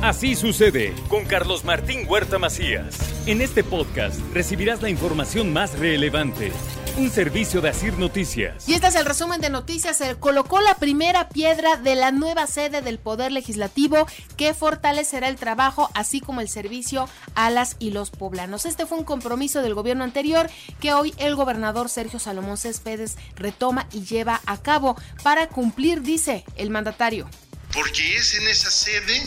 Así sucede con Carlos Martín Huerta Macías. En este podcast recibirás la información más relevante. Un servicio de Asir Noticias. Y este es el resumen de noticias. Se colocó la primera piedra de la nueva sede del Poder Legislativo que fortalecerá el trabajo así como el servicio a las y los poblanos. Este fue un compromiso del gobierno anterior que hoy el gobernador Sergio Salomón Céspedes retoma y lleva a cabo para cumplir, dice el mandatario porque es en esa sede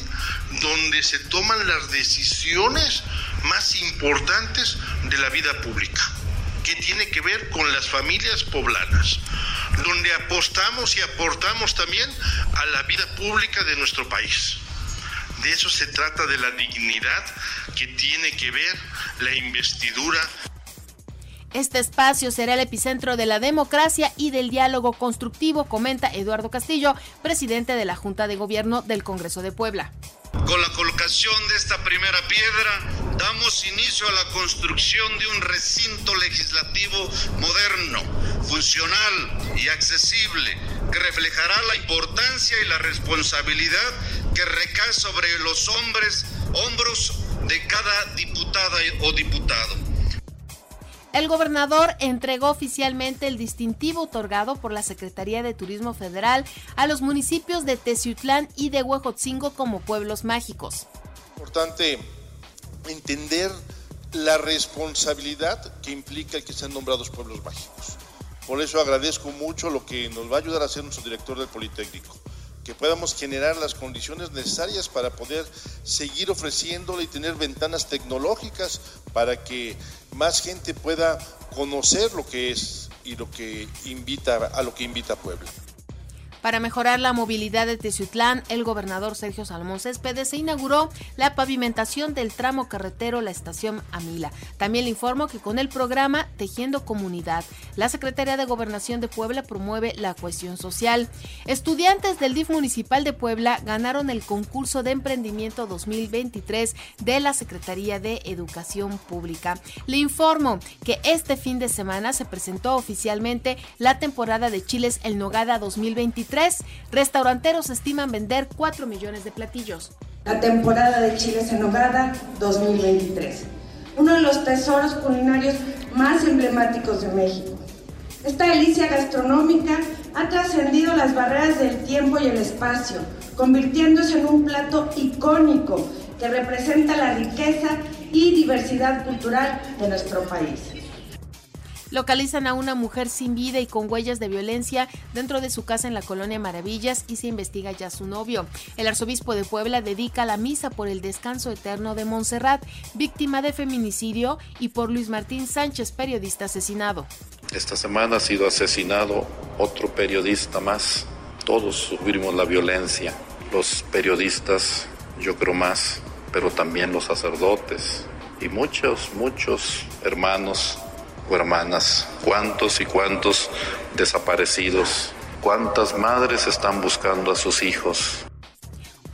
donde se toman las decisiones más importantes de la vida pública, que tiene que ver con las familias poblanas, donde apostamos y aportamos también a la vida pública de nuestro país. De eso se trata de la dignidad que tiene que ver la investidura este espacio será el epicentro de la democracia y del diálogo constructivo, comenta Eduardo Castillo, presidente de la Junta de Gobierno del Congreso de Puebla. Con la colocación de esta primera piedra, damos inicio a la construcción de un recinto legislativo moderno, funcional y accesible, que reflejará la importancia y la responsabilidad que recae sobre los hombres, hombros de cada diputada o diputado el gobernador entregó oficialmente el distintivo otorgado por la Secretaría de Turismo Federal a los municipios de Teciutlán y de Huejotzingo como pueblos mágicos. Importante entender la responsabilidad que implica el que sean nombrados pueblos mágicos. Por eso agradezco mucho lo que nos va a ayudar a hacer nuestro director del Politécnico que podamos generar las condiciones necesarias para poder seguir ofreciéndole y tener ventanas tecnológicas para que más gente pueda conocer lo que es y lo que invita a lo que invita a Puebla. Para mejorar la movilidad de Teciutlán, el gobernador Sergio Salomón Céspedes se inauguró la pavimentación del tramo carretero La Estación Amila. También le informo que con el programa Tejiendo Comunidad, la Secretaría de Gobernación de Puebla promueve la cohesión social. Estudiantes del DIF municipal de Puebla ganaron el concurso de emprendimiento 2023 de la Secretaría de Educación Pública. Le informo que este fin de semana se presentó oficialmente la temporada de Chiles El Nogada 2023 restauranteros estiman vender 4 millones de platillos. La temporada de chiles en hogada 2023. Uno de los tesoros culinarios más emblemáticos de México. Esta delicia gastronómica ha trascendido las barreras del tiempo y el espacio, convirtiéndose en un plato icónico que representa la riqueza y diversidad cultural de nuestro país. Localizan a una mujer sin vida y con huellas de violencia dentro de su casa en la colonia Maravillas y se investiga ya su novio. El arzobispo de Puebla dedica la misa por el descanso eterno de Montserrat, víctima de feminicidio, y por Luis Martín Sánchez, periodista asesinado. Esta semana ha sido asesinado otro periodista más. Todos sufrimos la violencia. Los periodistas, yo creo más, pero también los sacerdotes y muchos, muchos hermanos hermanas, cuántos y cuántos desaparecidos, cuántas madres están buscando a sus hijos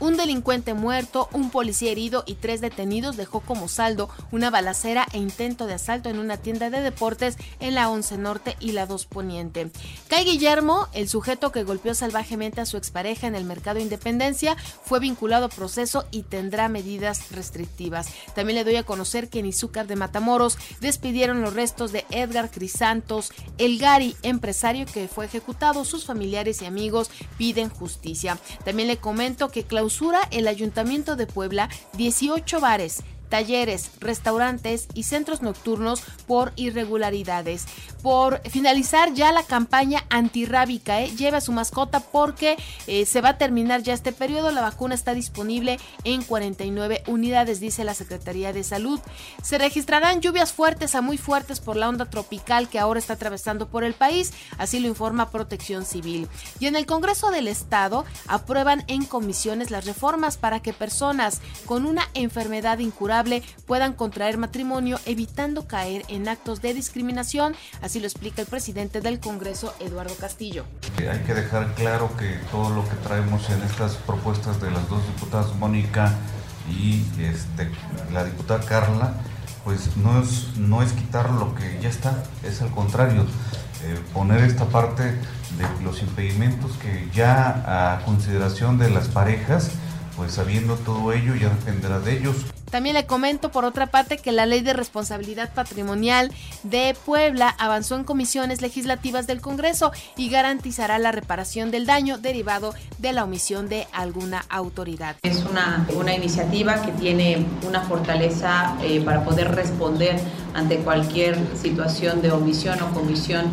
un delincuente muerto, un policía herido y tres detenidos dejó como saldo una balacera e intento de asalto en una tienda de deportes en la 11 Norte y la 2 Poniente. Kai Guillermo, el sujeto que golpeó salvajemente a su expareja en el mercado Independencia, fue vinculado a proceso y tendrá medidas restrictivas. También le doy a conocer que en Izúcar de Matamoros despidieron los restos de Edgar Crisantos, el Gary, empresario que fue ejecutado. Sus familiares y amigos piden justicia. También le comento que Claudio el Ayuntamiento de Puebla 18 bares, talleres, restaurantes y centros nocturnos por irregularidades. Por finalizar ya la campaña antirrábica, ¿eh? lleve a su mascota porque eh, se va a terminar ya este periodo. La vacuna está disponible en 49 unidades, dice la Secretaría de Salud. Se registrarán lluvias fuertes a muy fuertes por la onda tropical que ahora está atravesando por el país, así lo informa Protección Civil. Y en el Congreso del Estado aprueban en comisiones las reformas para que personas con una enfermedad incurable puedan contraer matrimonio evitando caer en actos de discriminación, así lo explica el presidente del Congreso, Eduardo Castillo. Hay que dejar claro que todo lo que traemos en estas propuestas de las dos diputadas, Mónica y este, la diputada Carla, pues no es, no es quitar lo que ya está, es al contrario, eh, poner esta parte de los impedimentos que ya a consideración de las parejas, pues sabiendo todo ello ya dependerá de ellos. También le comento por otra parte que la ley de responsabilidad patrimonial de Puebla avanzó en comisiones legislativas del Congreso y garantizará la reparación del daño derivado de la omisión de alguna autoridad. Es una, una iniciativa que tiene una fortaleza eh, para poder responder ante cualquier situación de omisión o comisión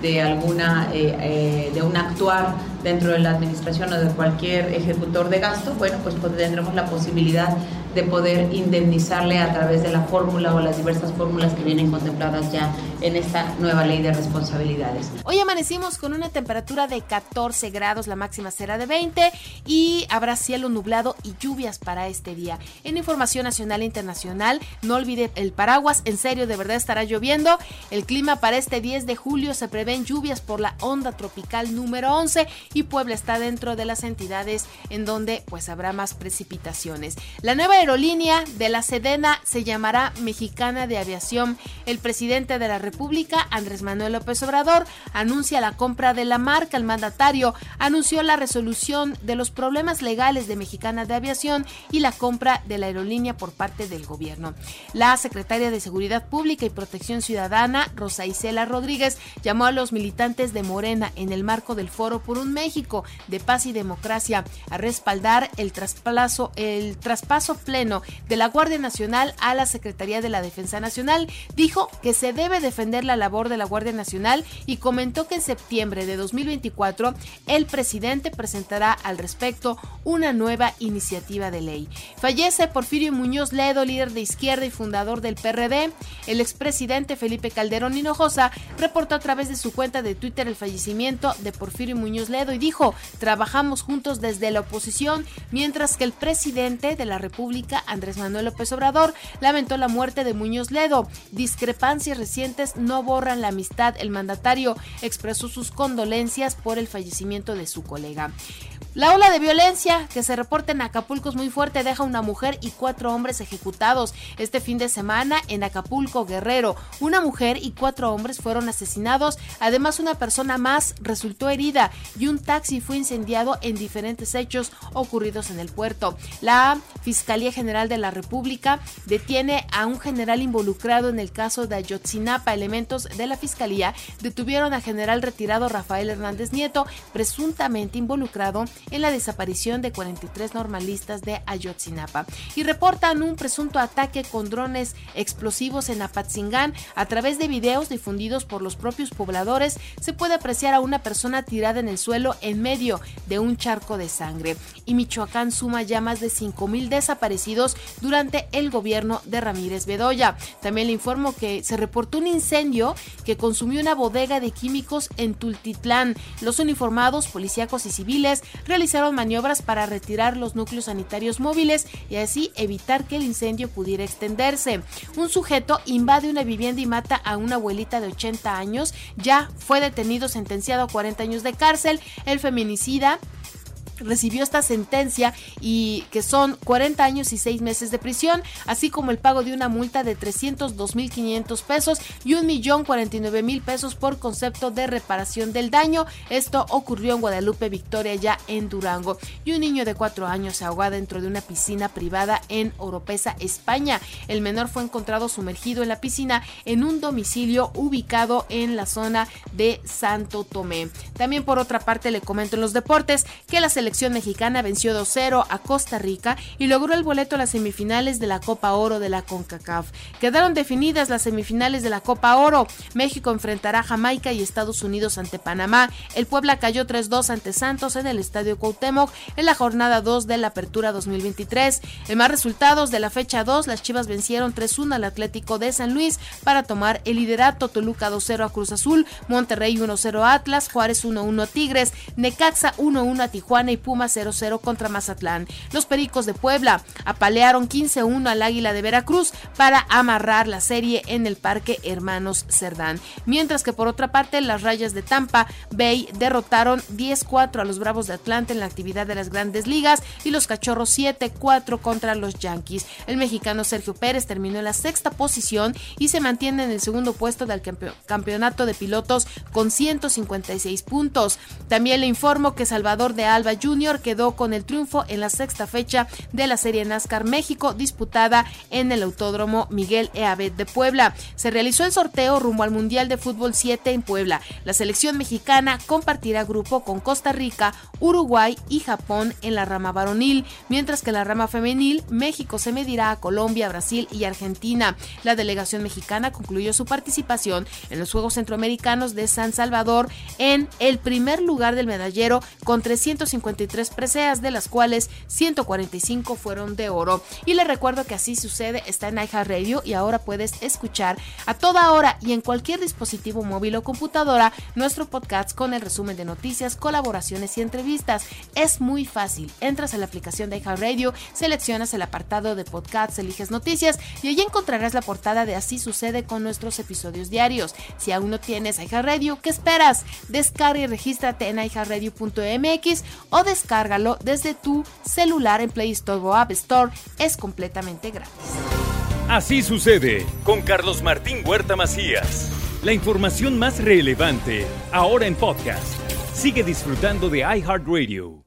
de alguna eh, eh, de un actuar dentro de la administración o de cualquier ejecutor de gasto, bueno, pues, pues tendremos la posibilidad de poder indemnizarle a través de la fórmula o las diversas fórmulas que vienen contempladas ya en esta nueva ley de responsabilidades. Hoy amanecimos con una temperatura de 14 grados, la máxima será de 20 y habrá cielo nublado y lluvias para este día. En información nacional e internacional, no olvide el paraguas, en serio, de verdad estará lloviendo. El clima para este 10 de julio se prevén lluvias por la onda tropical número 11 y Puebla está dentro de las entidades en donde pues habrá más precipitaciones. La nueva aerolínea de la Sedena se llamará Mexicana de Aviación. El presidente de la República, Andrés Manuel López Obrador, anuncia la compra de la marca. El mandatario anunció la resolución de los problemas legales de Mexicana de Aviación y la compra de la aerolínea por parte del gobierno. La secretaria de Seguridad Pública y Protección Ciudadana, Rosa Isela Rodríguez, llamó a los militantes de Morena en el marco del Foro por un México de paz y democracia a respaldar el traspaso, el traspaso Pleno de la Guardia Nacional a la Secretaría de la Defensa Nacional, dijo que se debe defender la labor de la Guardia Nacional y comentó que en septiembre de 2024 el presidente presentará al respecto una nueva iniciativa de ley. Fallece Porfirio Muñoz Ledo, líder de izquierda y fundador del PRD. El expresidente Felipe Calderón Hinojosa reportó a través de su cuenta de Twitter el fallecimiento de Porfirio Muñoz Ledo y dijo, trabajamos juntos desde la oposición, mientras que el presidente de la República Andrés Manuel López Obrador, lamentó la muerte de Muñoz Ledo. Discrepancias recientes no borran la amistad. El mandatario expresó sus condolencias por el fallecimiento de su colega. La ola de violencia que se reporta en Acapulco es muy fuerte, deja una mujer y cuatro hombres ejecutados. Este fin de semana en Acapulco, Guerrero, una mujer y cuatro hombres fueron asesinados. Además, una persona más resultó herida y un taxi fue incendiado en diferentes hechos ocurridos en el puerto. La Fiscalía General de la República detiene a un general involucrado en el caso de Ayotzinapa. Elementos de la Fiscalía detuvieron a general retirado Rafael Hernández Nieto, presuntamente involucrado en la desaparición de 43 normalistas de Ayotzinapa y reportan un presunto ataque con drones explosivos en Apatzingán. A través de videos difundidos por los propios pobladores se puede apreciar a una persona tirada en el suelo en medio de un charco de sangre. Y Michoacán suma ya más de 5.000 desaparecidos durante el gobierno de Ramírez Bedoya. También le informo que se reportó un incendio que consumió una bodega de químicos en Tultitlán. Los uniformados, policíacos y civiles realizaron maniobras para retirar los núcleos sanitarios móviles y así evitar que el incendio pudiera extenderse. Un sujeto invade una vivienda y mata a una abuelita de 80 años. Ya fue detenido, sentenciado a 40 años de cárcel. El feminicida recibió esta sentencia y que son 40 años y 6 meses de prisión, así como el pago de una multa de 302.500 pesos y 1.049.000 pesos por concepto de reparación del daño. Esto ocurrió en Guadalupe, Victoria, ya en Durango. Y un niño de 4 años se ahogó dentro de una piscina privada en Oropesa, España. El menor fue encontrado sumergido en la piscina en un domicilio ubicado en la zona de Santo Tomé. También por otra parte le comento en los deportes que la selección selección mexicana venció 2-0 a Costa Rica y logró el boleto a las semifinales de la Copa Oro de la CONCACAF. Quedaron definidas las semifinales de la Copa Oro. México enfrentará a Jamaica y Estados Unidos ante Panamá. El Puebla cayó 3-2 ante Santos en el Estadio Cuauhtémoc en la jornada 2 de la Apertura 2023. En más resultados de la fecha 2, las Chivas vencieron 3-1 al Atlético de San Luis para tomar el liderato. Toluca 2-0 a Cruz Azul, Monterrey 1-0 a Atlas, Juárez 1-1 a Tigres, Necaxa 1-1 a Tijuana y Puma 0-0 contra Mazatlán. Los Pericos de Puebla apalearon 15-1 al Águila de Veracruz para amarrar la serie en el Parque Hermanos Cerdán. Mientras que por otra parte las Rayas de Tampa Bay derrotaron 10-4 a los Bravos de Atlanta en la actividad de las grandes ligas y los Cachorros 7-4 contra los Yankees. El mexicano Sergio Pérez terminó en la sexta posición y se mantiene en el segundo puesto del campeonato de pilotos con 156 puntos. También le informo que Salvador de Alba Jr. quedó con el triunfo en la sexta fecha de la Serie NASCAR México disputada en el Autódromo Miguel Eabet de Puebla. Se realizó el sorteo rumbo al Mundial de Fútbol 7 en Puebla. La selección mexicana compartirá grupo con Costa Rica, Uruguay y Japón en la rama varonil, mientras que en la rama femenil México se medirá a Colombia, Brasil y Argentina. La delegación mexicana concluyó su participación en los Juegos Centroamericanos de San Salvador en el primer lugar del medallero con 353 preseas, de las cuales 145 fueron de oro. Y le recuerdo que así sucede, está en Radio y ahora puedes escuchar a toda hora y en cualquier dispositivo móvil o computadora nuestro podcast con el resumen de noticias, colaboraciones y entrevistas. Es muy fácil. Entras a la aplicación de Radio, seleccionas el apartado de podcasts, eliges noticias y allí encontrarás la portada de Así sucede con nuestros episodios diarios. Si aún no tienes Radio, ¿qué esperas? Descarga y regístrate en iHeartRadio.mx descárgalo desde tu celular en Play Store o App Store. Es completamente gratis. Así sucede con Carlos Martín Huerta Macías. La información más relevante ahora en podcast. Sigue disfrutando de iHeartRadio.